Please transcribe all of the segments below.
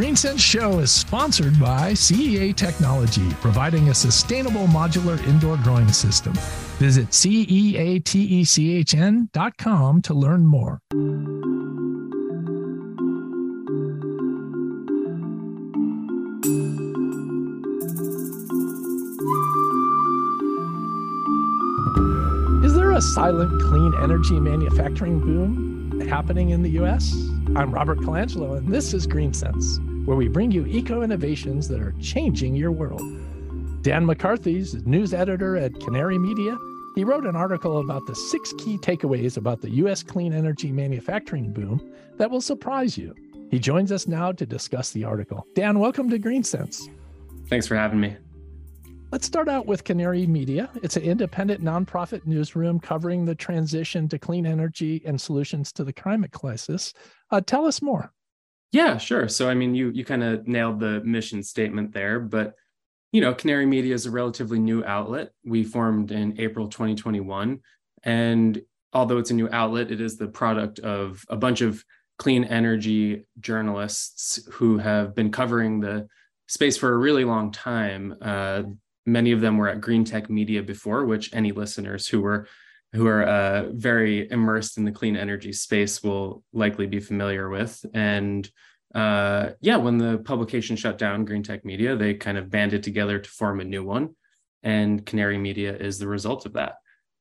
GreenSense Show is sponsored by CEA Technology, providing a sustainable modular indoor growing system. Visit ceatechn.com to learn more. Is there a silent clean energy manufacturing boom happening in the US? I'm Robert Colangelo, and this is GreenSense, where we bring you eco innovations that are changing your world. Dan McCarthy's news editor at Canary Media. He wrote an article about the six key takeaways about the U.S. clean energy manufacturing boom that will surprise you. He joins us now to discuss the article. Dan, welcome to GreenSense. Thanks for having me. Let's start out with Canary Media. It's an independent nonprofit newsroom covering the transition to clean energy and solutions to the climate crisis. Uh, tell us more. Yeah, sure. So, I mean, you you kind of nailed the mission statement there, but you know, Canary Media is a relatively new outlet. We formed in April 2021, and although it's a new outlet, it is the product of a bunch of clean energy journalists who have been covering the space for a really long time. Uh, many of them were at Green Tech Media before, which any listeners who were who are uh, very immersed in the clean energy space will likely be familiar with. And uh, yeah, when the publication shut down, Green Tech Media, they kind of banded together to form a new one, and Canary Media is the result of that.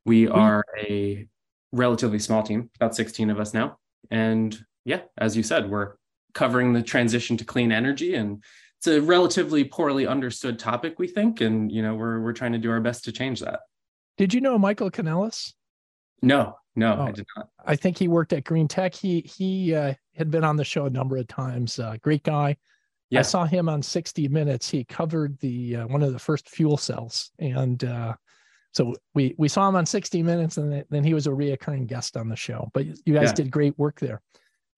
We are a relatively small team, about 16 of us now, and yeah, as you said, we're covering the transition to clean energy and it's a relatively poorly understood topic, we think, and you know we're we're trying to do our best to change that. Did you know Michael Kanellos? No, no, oh, I did not. I think he worked at Green Tech. He he uh, had been on the show a number of times. Uh, great guy. Yeah. I saw him on 60 Minutes. He covered the uh, one of the first fuel cells, and uh, so we we saw him on 60 Minutes, and then he was a reoccurring guest on the show. But you guys yeah. did great work there.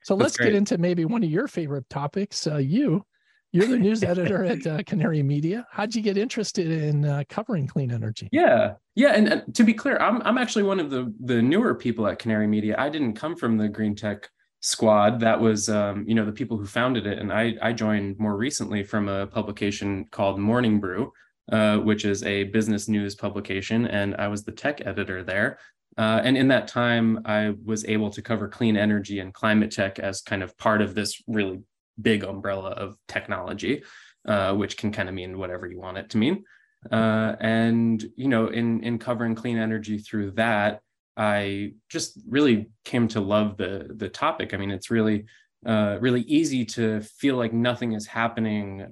So That's let's great. get into maybe one of your favorite topics. Uh, you you're the news editor at uh, Canary Media. How'd you get interested in uh, covering clean energy? Yeah, yeah, and, to be clear, I'm I'm actually one of the the newer people at Canary Media. I didn't come from the green tech squad. That was um, you know the people who founded it, and I I joined more recently from a publication called Morning Brew, uh, which is a business news publication, and I was the tech editor there. Uh, and in that time, I was able to cover clean energy and climate tech as kind of part of this really big umbrella of technology, uh, which can kind of mean whatever you want it to mean. Uh, and you know, in in covering clean energy through that, I just really came to love the the topic. I mean, it's really uh, really easy to feel like nothing is happening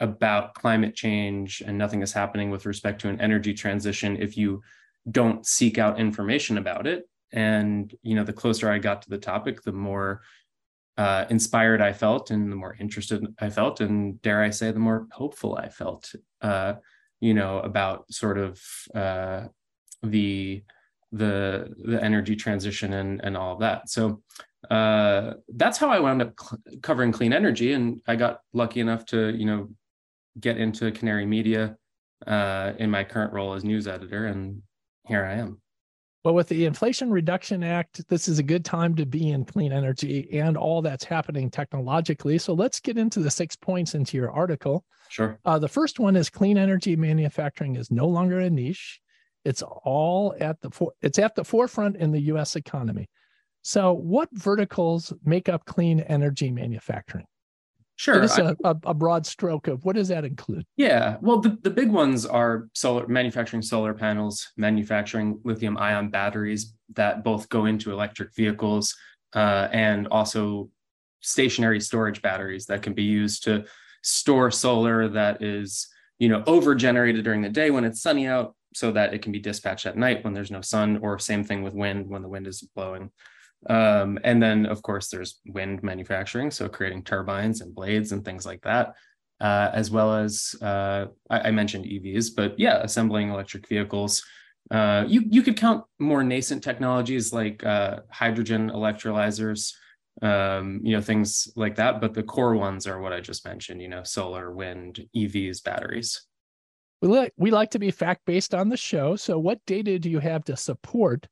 about climate change and nothing is happening with respect to an energy transition if you don't seek out information about it and you know the closer i got to the topic the more uh, inspired I felt and the more interested I felt, and dare I say, the more hopeful I felt, uh, you know, about sort of uh, the the the energy transition and and all of that. So uh, that's how I wound up cl- covering clean energy, and I got lucky enough to you know get into Canary Media uh, in my current role as news editor, and here I am. Well, with the Inflation Reduction Act, this is a good time to be in clean energy and all that's happening technologically. So let's get into the six points into your article. Sure. Uh, the first one is clean energy manufacturing is no longer a niche. It's all at the for, it's at the forefront in the U.S. economy. So, what verticals make up clean energy manufacturing? Sure. Just a, a, broad stroke of what does that include? Yeah. Well, the, the big ones are solar manufacturing solar panels, manufacturing lithium ion batteries that both go into electric vehicles, uh, and also stationary storage batteries that can be used to store solar that is, you know, over generated during the day when it's sunny out so that it can be dispatched at night when there's no sun or same thing with wind when the wind is blowing. Um, and then, of course, there's wind manufacturing, so creating turbines and blades and things like that, uh, as well as uh, I, I, mentioned EVs, but yeah, assembling electric vehicles. Uh, you you could count more nascent technologies like uh, hydrogen electrolyzers, um, you know, things like that. But the core ones are what I just mentioned. You know, solar, wind, EVs, batteries. We like we like to be fact based on the show. So, what data do you have to support?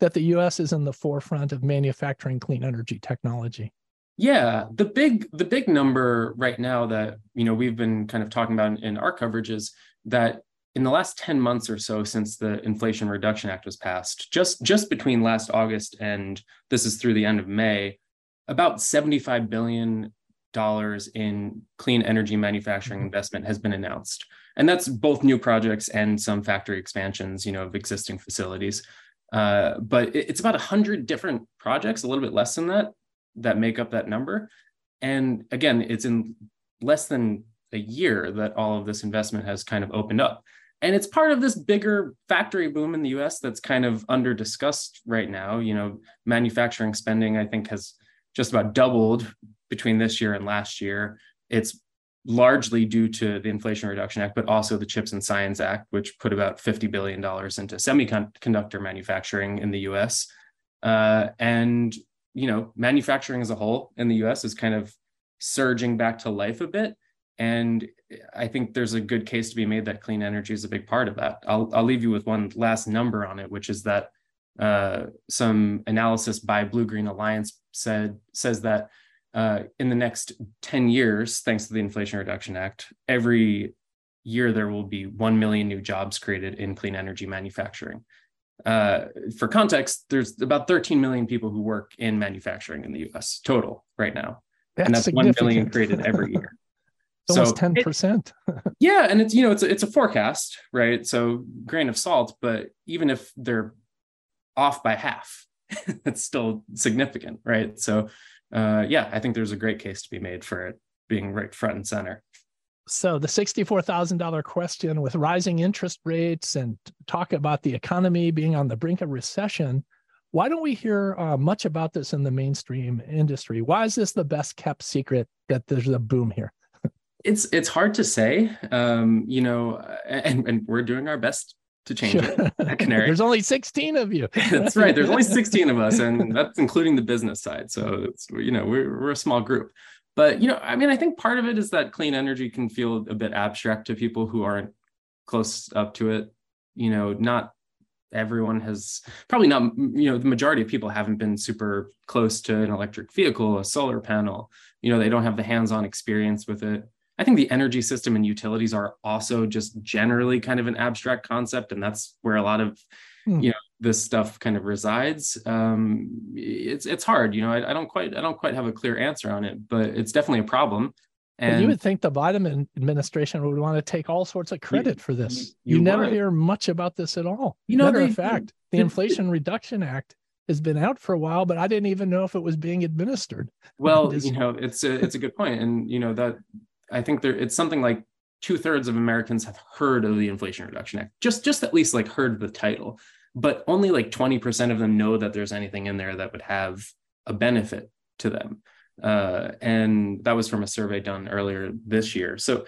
That the US is in the forefront of manufacturing clean energy technology? Yeah, the big the big number right now that you know we've been kind of talking about in, our coverage is that in the last 10 months or so since the Inflation Reduction Act was passed, just just between last August and this is through the end of May, about 75 billion dollars in clean energy manufacturing mm-hmm. investment has been announced. And that's both new projects and some factory expansions, you know, of existing facilities. Uh, but it's about 100 different projects, a little bit less than that, that make up that number. And again, it's in less than a year that all of this investment has kind of opened up. And it's part of this bigger factory boom in the US that's kind of under discussed right now. You know, manufacturing spending, I think, has just about doubled between this year and last year. It's largely due to the Inflation Reduction Act, but also the CHIPS and Science Act, which put about $50 billion into semiconductor manufacturing in the US. Uh, and you know, manufacturing as a whole in the US is kind of surging back to life a bit. And I think there's a good case to be made that clean energy is a big part of that. I'll, I'll leave you with one last number on it, which is that uh, some analysis by Blue Green Alliance said says that uh, in the next 10 years, thanks to the Inflation Reduction Act, every year there will be 1 million new jobs created in clean energy manufacturing. Uh, for context, there's about 13 million people who work in manufacturing in the US total right now. That's and that's 1 million created every year. so almost 10%. It, yeah. And it's, you know, it's a, it's a forecast, right? So grain of salt, but even if they're off by half, it's still significant, right? So, uh, yeah, I think there's a great case to be made for it being right front and center. So the $64,000 question with rising interest rates and talk about the economy being on the brink of recession, why don't we hear uh, much about this in the mainstream industry? Why is this the best kept secret that there's a boom here? it's it's hard to say, um, you know, and, and we're doing our best to change sure. it at Canary. There's only 16 of you. that's right. There's only 16 of us, and that's including the business side. So it's you know we're we're a small group. But you know, I mean, I think part of it is that clean energy can feel a bit abstract to people who aren't close up to it. You know, not everyone has probably not you know the majority of people haven't been super close to an electric vehicle a solar panel you know they don't have the hands-on experience with it i think the energy system and utilities are also just generally kind of an abstract concept and that's where a lot of hmm. you know this stuff kind of resides um, it's it's hard you know I, I, don't quite i don't quite have a clear answer on it but it's definitely a problem and you would think the Biden administration would want to take all sorts of credit you, for this. You, you never would. hear much about this at all. You know, matter they, of fact, the Inflation Reduction Act has been out for a while, but I didn't even know if it was being administered. Well, you know, it's a it's a good point, and you know that I think there it's something like two thirds of Americans have heard of the Inflation Reduction Act, just just at least like heard the title but only like 20% of them know that there's anything in there that would have a benefit to them. Uh, and that was from a survey done earlier this year. So,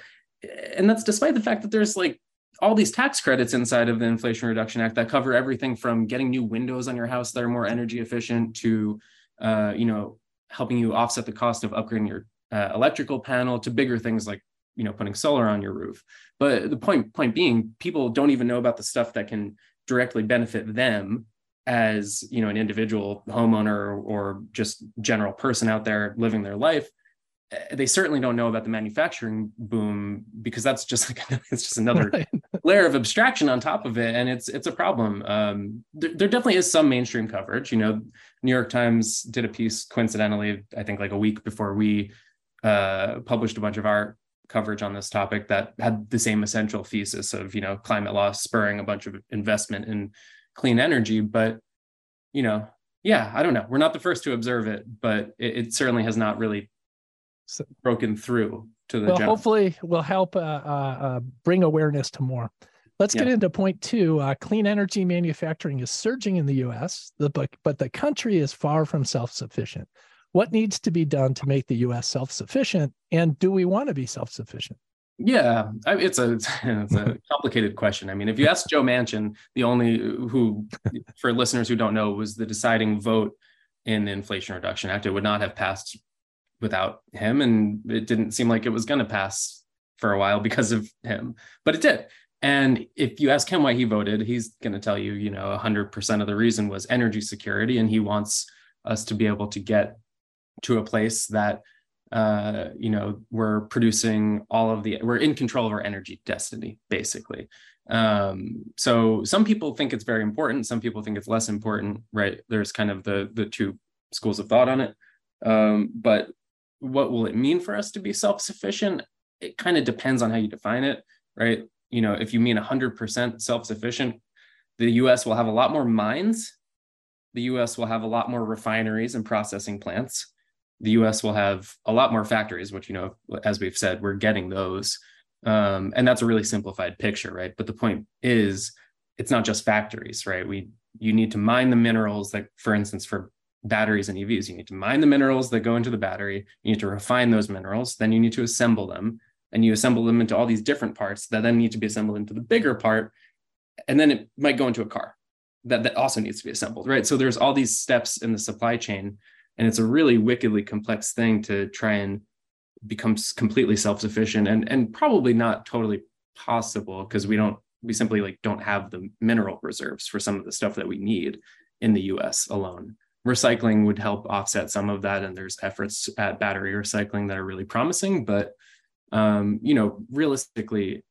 and that's despite the fact that there's like all these tax credits inside of the Inflation Reduction Act that cover everything from getting new windows on your house that are more energy efficient to, uh, you know, helping you offset the cost of upgrading your uh, electrical panel to bigger things like you know putting solar on your roof. But the point point being people don't even know about the stuff that can directly benefit them as you know an individual homeowner or just general person out there living their life. Eh, they certainly don't know about the manufacturing boom because that's just like it's just another right. layer of abstraction on top of it. And it's it's a problem. Um, there, there, definitely is some mainstream coverage. You know new york times did a piece coincidentally i think like a week before we uh, published a bunch of our coverage on this topic that had the same essential thesis of you know climate loss spurring a bunch of investment in clean energy. But you know yeah i don't know. We're not the first to observe it but it, it certainly has not really broken through to the well general. hopefully will help uh, uh, uh, bring awareness to more. Let's yeah. get into point two. Uh, clean energy manufacturing is surging in the us the, but, but the country is far from self-sufficient what needs to be done to make the US self sufficient? And do we want to be self sufficient? Yeah, it's a it's a complicated question. I mean, if you ask Joe Manchin, the only who, for listeners who don't know, was the deciding vote in the Inflation Reduction Act, it would not have passed without him, and it didn't seem like it was going to pass for a while because of him, but it did. And if you ask him why he voted, he's going to tell you, you know, 100% of the reason was energy security, and he wants us to be able to get to a place that uh, you know we're producing all of the we're in control of our energy destiny basically. Um, so some people think it's very important some people think it's less important right? There's kind of the the two schools of thought on it. Um, but what will it mean for us to be self-sufficient? It kind of depends on how you define it right? You know if you mean 100% self-sufficient the us will have a lot more mines. The us will have a lot more refineries and processing plants the us will have a lot more factories which you know as we've said we're getting those. Um, and that's a really simplified picture right? But the point is it's not just factories right? We you need to mine the minerals that for instance for batteries and evs you need to mine the minerals that go into the battery you need to refine those minerals then you need to assemble them and you assemble them into all these different parts that then need to be assembled into the bigger part and then it might go into a car that, that also needs to be assembled right? So there's all these steps in the supply chain and it's a really wickedly complex thing to try and become completely self-sufficient and and probably not totally possible because we don't we simply like don't have the mineral reserves for some of the stuff that we need in the US alone. Recycling would help offset some of that and there's efforts at battery recycling that are really promising but um, you know realistically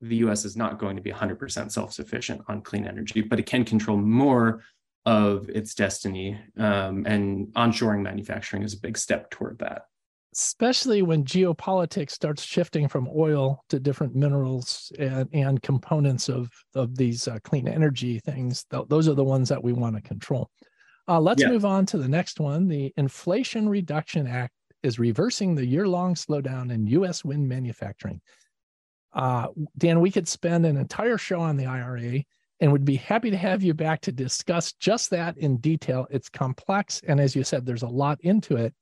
the US is not going to be 100% self-sufficient on clean energy but it can control more of its destiny. Um, and onshoring manufacturing is a big step toward that. Especially when geopolitics starts shifting from oil to different minerals and, and components of, of these uh, clean energy things. Th- those are the ones that we want to control. Uh, let's yeah. move on to the next one. The Inflation Reduction Act is reversing the year long slowdown in U.S. wind manufacturing. Uh, Dan, we could spend an entire show on the IRA and would be happy to have you back to discuss just that in detail. It's complex. And as you said, there's a lot into it.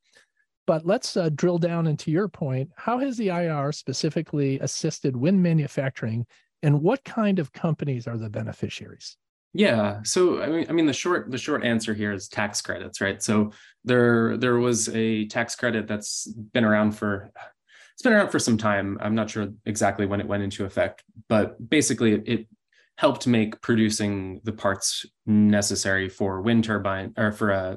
But let's uh, drill down into your point. How has the IR specifically assisted wind manufacturing, and what kind of companies are the beneficiaries? Yeah, so I mean, I mean, the short the short answer here is tax credits, right? So there there was a tax credit that's been around for it's been around for some time. I'm not sure exactly when it went into effect, but basically it helped make producing the parts necessary for wind turbine or for uh,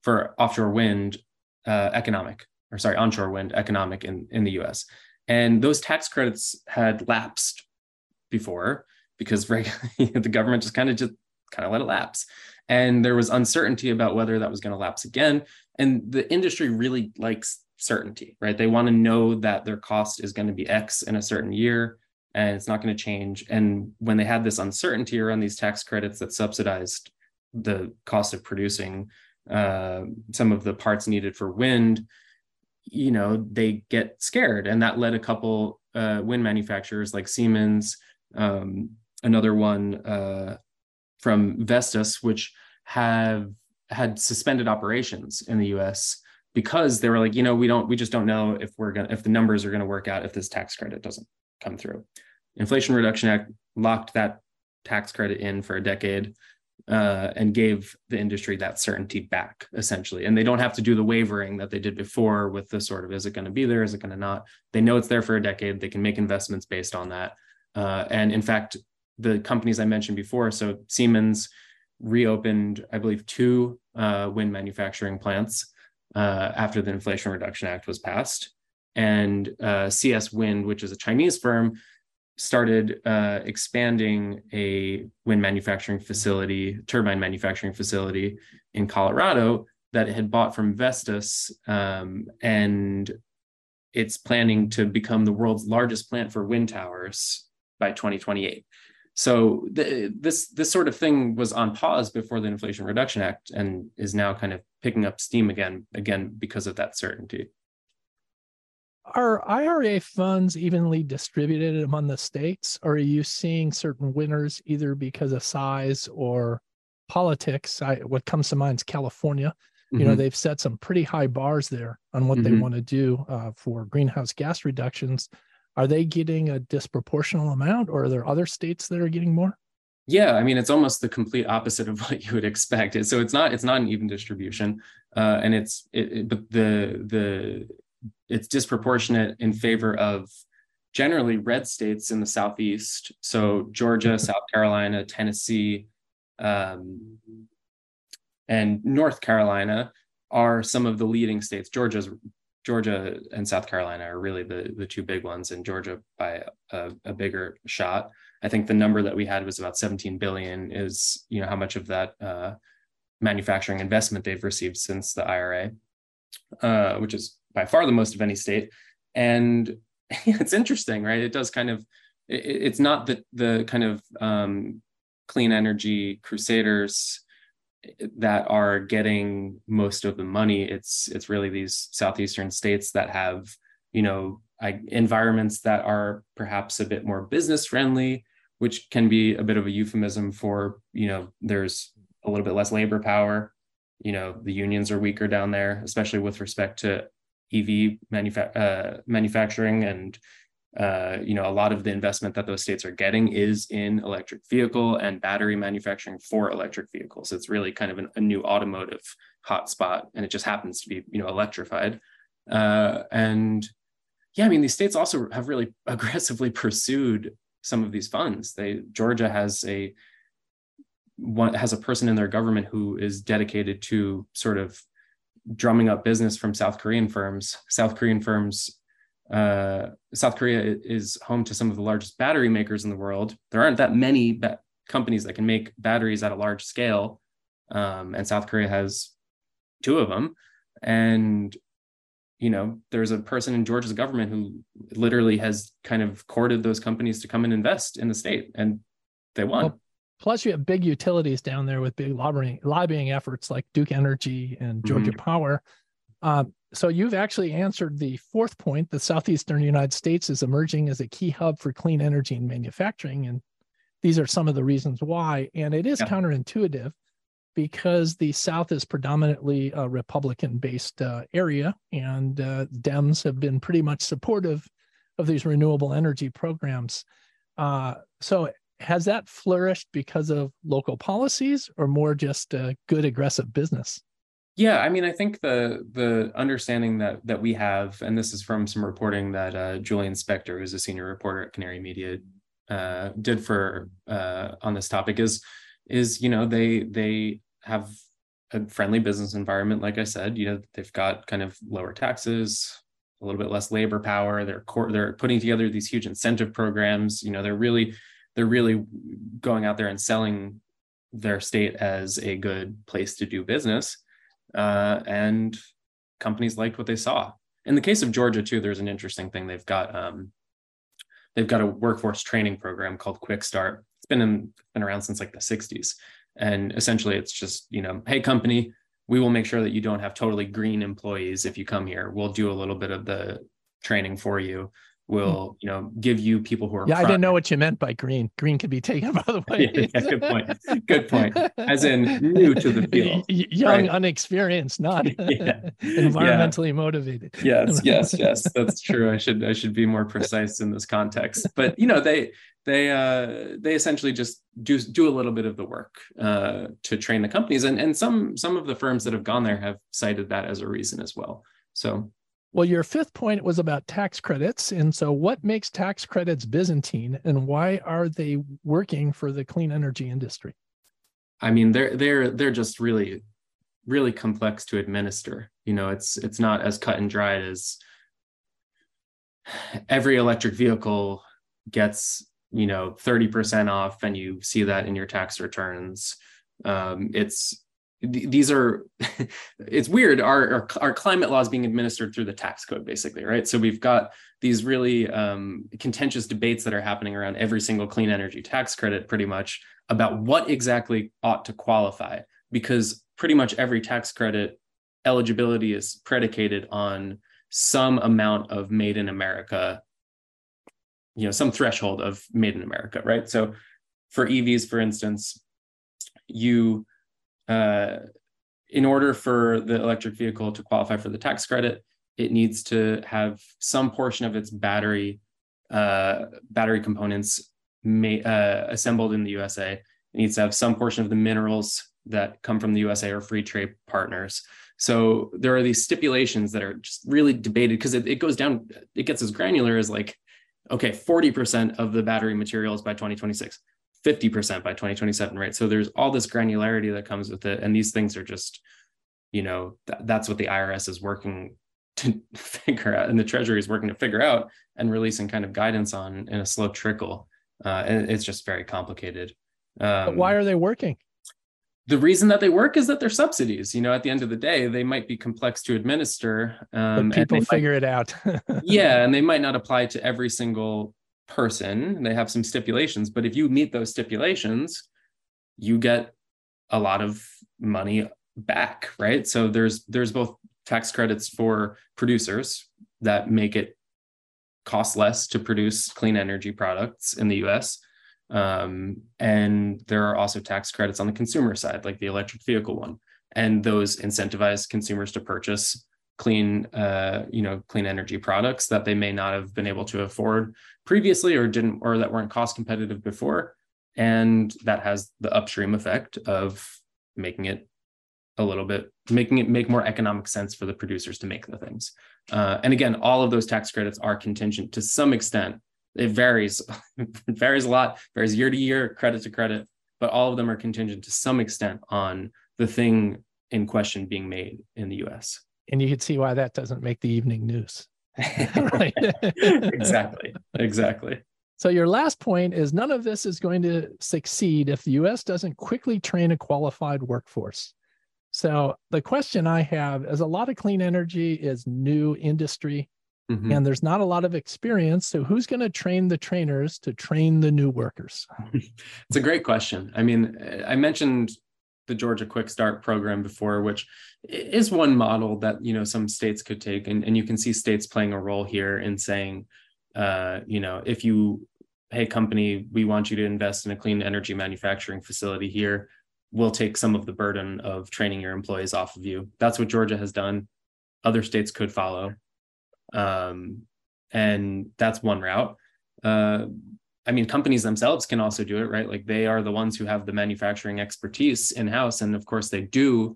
for offshore wind uh, economic or sorry onshore wind economic in in the U.S. And those tax credits had lapsed before because the government just kind of just kind of let it lapse, and there was uncertainty about whether that was going to lapse again. And the industry really likes certainty, right? They want to know that their cost is going to be X in a certain year and it's not going to change. And when they had this uncertainty around these tax credits that subsidized the cost of producing uh, some of the parts needed for wind, you know, they get scared. And that led a couple uh, wind manufacturers like Siemens, um, another one uh, from Vestas, which have had suspended operations in the US because they were like, you know, we don't, we just don't know if we're gonna, if the numbers are gonna work out if this tax credit doesn't come through. Inflation Reduction Act locked that tax credit in for a decade uh, and gave the industry that certainty back essentially. And they don't have to do the wavering that they did before with the sort of is it going to be there, is it going to not? They know it's there for a decade. They can make investments based on that. Uh, and in fact, the companies I mentioned before, so Siemens reopened, I believe, two uh, wind manufacturing plants uh, after the Inflation Reduction Act was passed. And uh, CS Wind, which is a Chinese firm, started uh, expanding a wind manufacturing facility, turbine manufacturing facility in Colorado that it had bought from Vestas. Um, and it's planning to become the world's largest plant for wind towers by 2028. So the, this this sort of thing was on pause before the Inflation Reduction Act and is now kind of picking up steam again again because of that certainty. Are IRA funds evenly distributed among the states, or are you seeing certain winners either because of size or politics? I, what comes to mind is California. Mm-hmm. You know, mm-hmm. they've set some pretty high bars there on what mm-hmm. they want to do uh, for greenhouse gas reductions. Are they getting a disproportional amount, or are there other states that are getting more? Yeah, I mean it's almost the complete opposite of what you would expect. So it's not it's not an even distribution, uh, and it's it, it, but the the it's disproportionate in favor of generally red states in the southeast. So Georgia. South Carolina, Tennessee, um, and North Carolina are some of the leading states. Georgia's Georgia and South Carolina are really the the two big ones, and Georgia by a, a, bigger shot. I think the number that we had was about 17 billion. Is you know how much of that uh, manufacturing investment they've received since the IRA, uh, which is by far the most of any state. And it's interesting, right? It does kind of. It, it's not the the kind of um, clean energy crusaders that are getting most of the money it's it's really these southeastern states that have you know I, environments that are perhaps a bit more business friendly which can be a bit of a euphemism for you know there's a little bit less labor power you know the unions are weaker down there especially with respect to ev manufa- uh, manufacturing and uh, you know, a lot of the investment that those states are getting is in electric vehicle and battery manufacturing for electric vehicles. It's really kind of an, a new automotive hotspot, and it just happens to be, you know, electrified. Uh, and yeah, I mean, these states also have really aggressively pursued some of these funds. They Georgia has a one has a person in their government who is dedicated to sort of drumming up business from South Korean firms. South Korean firms uh, South Korea is home to some of the largest battery makers in the world. There aren't that many ba- companies that can make batteries at a large scale, um, and South Korea has two of them. And you know, there's a person in Georgia's government who literally has kind of courted those companies to come and invest in the state, and they won. Well, plus, you have big utilities down there with big lobbying lobbying efforts like Duke Energy and Georgia mm-hmm. Power. Um, so you've actually answered the fourth point. The southeastern United States is emerging as a key hub for clean energy and manufacturing, and these are some of the reasons why. And it is yeah. counterintuitive because the South is predominantly a Republican-based uh, area, and uh, Dems have been pretty much supportive of these renewable energy programs. Uh, so has that flourished because of local policies, or more just good aggressive business? Yeah, I mean, I think the the understanding that that we have, and this is from some reporting that uh, Julian Spector, who's a senior reporter at Canary Media, uh, did for uh, on this topic, is is you know they they have a friendly business environment, like I said. You know, they've got kind of lower taxes, a little bit less labor power. They're core, they're putting together these huge incentive programs. You know, they're really they're really going out there and selling their state as a good place to do business uh, and companies liked what they saw. In the case of Georgia too, there's an interesting thing. They've got um, they've got a workforce training program called Quick Start. It's been in, been around since like the 60s, and essentially it's just you know, hey company, we will make sure that you don't have totally green employees if you come here. We'll do a little bit of the training for you will you know give you people who are yeah i didn't know what you meant by green. Green could be taken by the way yeah, yeah, good point. Good point. As in new to the field young right. unexperienced not yeah. environmentally motivated. Yes yes yes. That's true. I should i should be more precise in this context. But you know they they uh they essentially just do do a little bit of the work uh to train the companies. And and some some of the firms that have gone there have cited that as a reason as well. So well, your fifth point was about tax credits. And so, what makes tax credits Byzantine and why are they working for the clean energy industry? I mean, they're they're they're just really, really complex to administer. You know, it's it's not as cut and dried as every electric vehicle gets you know 30% off and you see that in your tax returns um, it's these are it's weird our, our, our climate laws being administered through the tax code basically right? So we've got these really um, contentious debates that are happening around every single clean energy tax credit pretty much about what exactly ought to qualify because pretty much every tax credit eligibility is predicated on some amount of made in america you know some threshold of made in america right? So for evs for instance you uh, in order for the electric vehicle to qualify for the tax credit, it needs to have some portion of its battery uh, battery components uh, assembled in the USA. It needs to have some portion of the minerals that come from the USA or free trade partners. So there are these stipulations that are just really debated because it, it goes down, it gets as granular as like, okay, 40% of the battery materials by 2026. 50% by 2027, right? So there's all this granularity that comes with it. And these things are just you know th- that's what the irs is working to figure out and the treasury is working to figure out and releasing kind of guidance on in a slow trickle uh, and it's just very complicated um, but why are they working the reason that they work is that they're subsidies. You know, at the end of the day, they might be complex to administer. Um, people figure might, it out. yeah, and they might not apply to every single person. They have some stipulations, but if you meet those stipulations, you get a lot of money back, right? So there's there's both tax credits for producers that make it cost less to produce clean energy products in the US um, and there are also tax credits on the consumer side, like the electric vehicle one. And those incentivize consumers to purchase clean, uh, you know, clean energy products that they may not have been able to afford previously or didn't, or that weren't cost competitive before. And that has the upstream effect of making it a little bit, making it make more economic sense for the producers to make the things. Uh, and again, all of those tax credits are contingent to some extent it varies it varies a lot varies year to year credit to credit but all of them are contingent to some extent on the thing in question being made in the us and you can see why that doesn't make the evening news right exactly exactly so your last point is none of this is going to succeed if the us doesn't quickly train a qualified workforce so the question i have is a lot of clean energy is new industry Mm-hmm. And there's not a lot of experience. So, who's going to train the trainers to train the new workers? it's a great question. I mean, I mentioned the Georgia Quick Start program before, which is one model that you know some states could take, and, and you can see states playing a role here in saying, uh, you know, if you, hey company, we want you to invest in a clean energy manufacturing facility here, we'll take some of the burden of training your employees off of you. That's what Georgia has done. Other states could follow um, and that's one route uh, i mean companies themselves can also do it right? Like they are the ones who have the manufacturing expertise in house and of course they do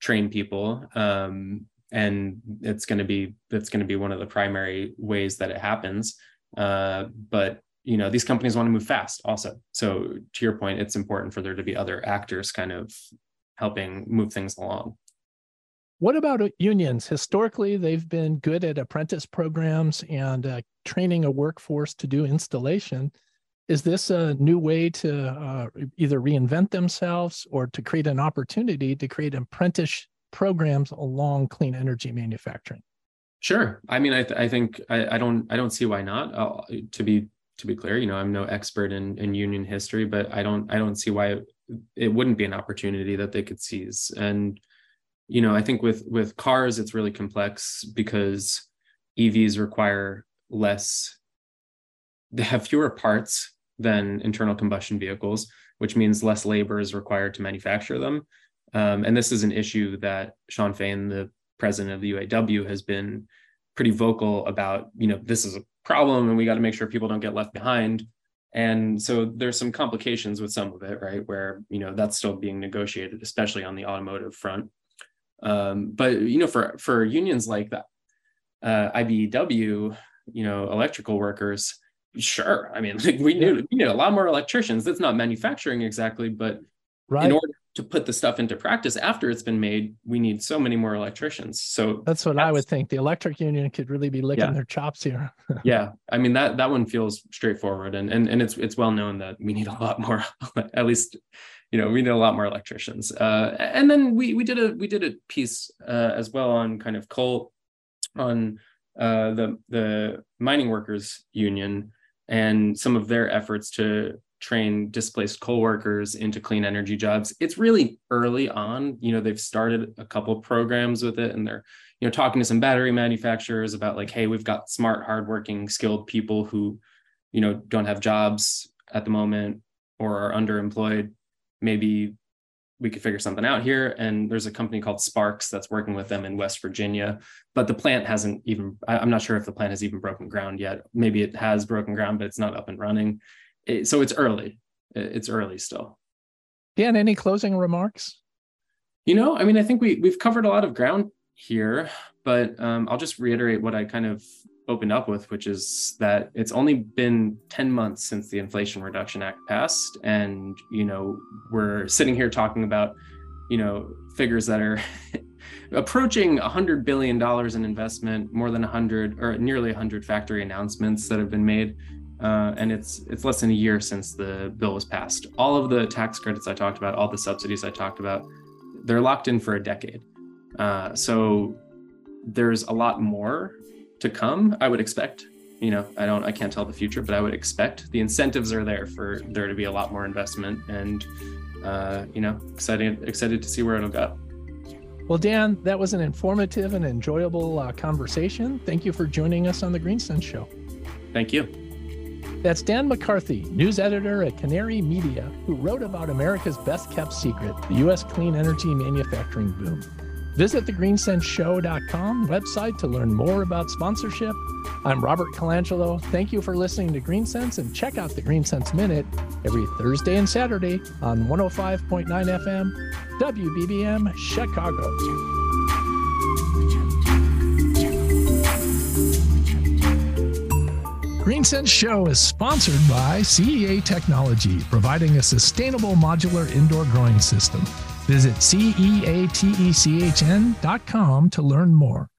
train people um, and it's going to be that's going to be one of the primary ways that it happens. Uh, but you know these companies want to move fast also. So to your point it's important for there to be other actors kind of helping move things along what about unions? Historically, they've been good at apprentice programs and uh, training a workforce to do installation. Is this a new way to uh, either reinvent themselves or to create an opportunity to create apprentice programs along clean energy manufacturing? Sure. I mean, I, th- I think I, I, don't I don't see why not. To be to be clear, you know, I'm no expert in, in union history, but I don't I don't see why it, it wouldn't be an opportunity that they could seize. And you know i think with with cars it's really complex because evs require less they have fewer parts than internal combustion vehicles which means less labor is required to manufacture them. Um, and this is an issue that shawn fain the president of the uaw has been pretty vocal about you know this is a problem and we got to make sure people don't get left behind. And so there's some complications with some of it right? Where you know that's still being negotiated especially on the automotive front um, but you know, for for unions like that, uh, IBEW, you know, electrical workers, sure. I mean, like we need we need a lot more electricians. That's not manufacturing exactly, but right. in order to put the stuff into practice after it's been made, we need so many more electricians. So that's what that's, I would think. The electric union could really be licking yeah. their chops here. yeah, I mean that that one feels straightforward, and and and it's it's well known that we need a lot more, at least you know we need a lot more electricians. Uh, and then we we did a we did a piece uh, as well on kind of coal on uh, the the mining workers union and some of their efforts to train displaced coal workers into clean energy jobs. It's really early on you know they've started a couple programs with it and they're you know talking to some battery manufacturers about like hey we've got smart hardworking skilled people who you know don't have jobs at the moment or are underemployed maybe we could figure something out here. And there's a company called Sparkz that's working with them in West Virginia, but the plant hasn't even, I'm not sure if the plant has even broken ground yet. Maybe it has broken ground, but it's not up and running. It, so it's early. It's early still. Dan, any closing remarks? You know, I mean, I think we, we've covered a lot of ground here, but um, I'll just reiterate what I kind of opened up with, which is that it's only been 10 months since the Inflation Reduction Act passed. And, you know, we're sitting here talking about, you know, figures that are approaching $100 billion in investment, more than 100 or nearly 100 factory announcements that have been made. Uh, and it's it's less than a year since the bill was passed. All of the tax credits I talked about, all the subsidies I talked about, they're locked in for a decade. Uh, so there's a lot more to come. I would expect. You know, I don't, I can't tell the future, but I would expect the incentives are there for there to be a lot more investment, and uh, you know, excited excited to see where it'll go. Well, Dan, that was an informative and enjoyable uh, conversation. Thank you for joining us on the Green Greensense Show. Thank you. That's Dan McCarthy, news editor at Canary Media, who wrote about America's best kept secret, the U.S. clean energy manufacturing boom. Visit the greensenseshow.com website to learn more about sponsorship. I'm Robert Colangelo. Thank you for listening to Greensense and check out the Greensense Minute every Thursday and Saturday on 105.9 FM, WBBM Chicago. Greensense Show is sponsored by CEA Technology, providing a sustainable modular indoor growing system. Visit ceatechn.com to learn more.